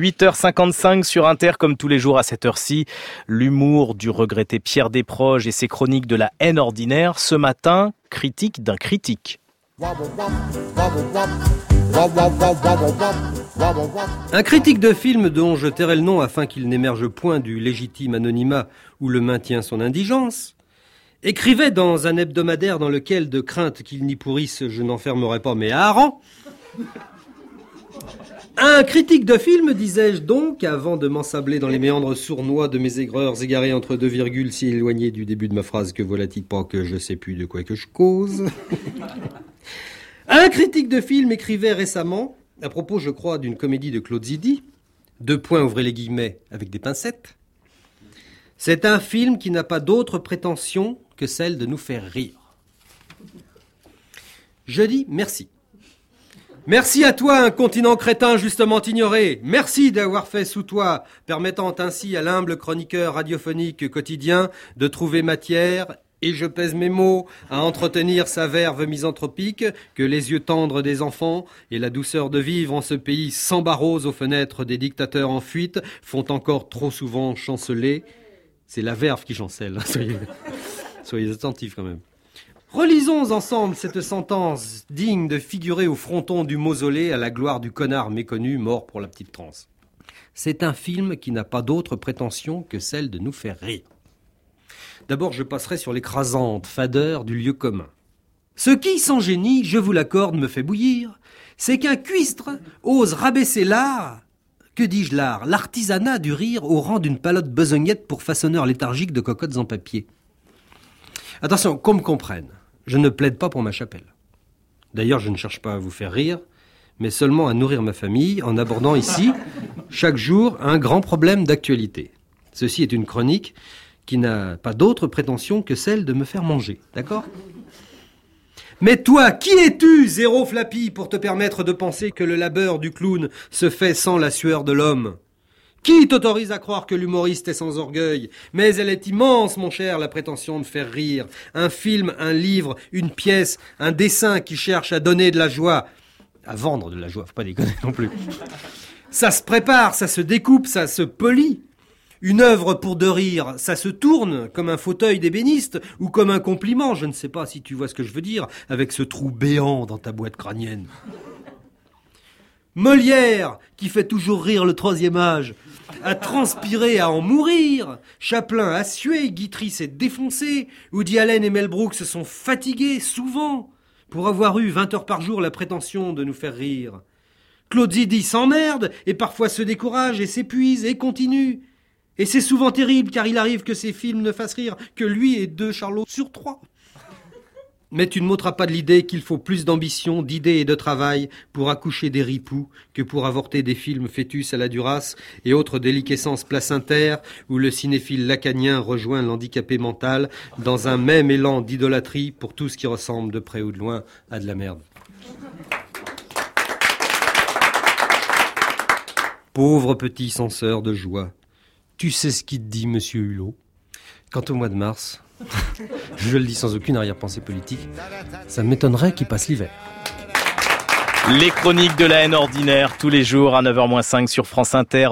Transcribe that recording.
8h55 sur Inter, comme tous les jours à cette heure-ci, l'humour du regretté Pierre Desproges et ses chroniques de la haine ordinaire. Ce matin, critique d'un critique. Un critique de film dont je tairai le nom afin qu'il n'émerge point du légitime anonymat où le maintient son indigence, écrivait dans un hebdomadaire dans lequel, de crainte qu'il n'y pourrisse, je n'enfermerai pas mes harengs, un critique de film, disais-je donc, avant de m'ensabler dans les méandres sournois de mes aigreurs égarées entre deux virgules si éloignées du début de ma phrase que voilà-t-il pas que je sais plus de quoi que je cause. Un critique de film écrivait récemment, à propos, je crois, d'une comédie de Claude Zidi, deux points ouvrez les guillemets avec des pincettes. C'est un film qui n'a pas d'autre prétention que celle de nous faire rire. Je dis merci. Merci à toi, un continent crétin justement ignoré. Merci d'avoir fait sous toi, permettant ainsi à l'humble chroniqueur radiophonique quotidien de trouver matière et je pèse mes mots, à entretenir sa verve misanthropique, que les yeux tendres des enfants et la douceur de vivre en ce pays sans barreaux aux fenêtres des dictateurs en fuite font encore trop souvent chanceler. C'est la verve qui chancelle, soyez, soyez attentifs quand même. Relisons ensemble cette sentence digne de figurer au fronton du mausolée à la gloire du connard méconnu mort pour la petite transe. C'est un film qui n'a pas d'autre prétention que celle de nous faire rire. D'abord, je passerai sur l'écrasante fadeur du lieu commun. Ce qui, sans génie, je vous l'accorde, me fait bouillir, c'est qu'un cuistre ose rabaisser l'art, que dis-je l'art, l'artisanat du rire au rang d'une palote besognette pour façonneur léthargique de cocottes en papier. Attention, qu'on me comprenne. Je ne plaide pas pour ma chapelle. D'ailleurs, je ne cherche pas à vous faire rire, mais seulement à nourrir ma famille en abordant ici, chaque jour, un grand problème d'actualité. Ceci est une chronique qui n'a pas d'autre prétention que celle de me faire manger. D'accord? Mais toi, qui es-tu, zéro flappy, pour te permettre de penser que le labeur du clown se fait sans la sueur de l'homme? Qui t'autorise à croire que l'humoriste est sans orgueil? Mais elle est immense, mon cher, la prétention de faire rire. Un film, un livre, une pièce, un dessin qui cherche à donner de la joie. À vendre de la joie, faut pas déconner non plus. Ça se prépare, ça se découpe, ça se polit. Une œuvre pour de rire, ça se tourne comme un fauteuil d'ébéniste ou comme un compliment, je ne sais pas si tu vois ce que je veux dire, avec ce trou béant dans ta boîte crânienne. Molière, qui fait toujours rire le troisième âge, a transpiré à en mourir. Chaplin a sué, Guitry s'est défoncé, Woody Allen et Mel Brooks se sont fatigués, souvent, pour avoir eu 20 heures par jour la prétention de nous faire rire. Claude Zidi s'emmerde, et parfois se décourage, et s'épuise, et continue. Et c'est souvent terrible, car il arrive que ces films ne fassent rire que lui et deux Charlots sur trois. Mais tu ne m'ôteras pas de l'idée qu'il faut plus d'ambition, d'idées et de travail pour accoucher des ripoux que pour avorter des films fœtus à la Duras et autres déliquescences placentaires où le cinéphile lacanien rejoint l'handicapé mental dans un même élan d'idolâtrie pour tout ce qui ressemble de près ou de loin à de la merde. Pauvre petit censeur de joie, tu sais ce qu'il dit, monsieur Hulot? Quant au mois de mars, je le dis sans aucune arrière-pensée politique, ça m'étonnerait qu'il passe l'hiver. Les chroniques de la haine ordinaire tous les jours à 9h05 sur France Inter.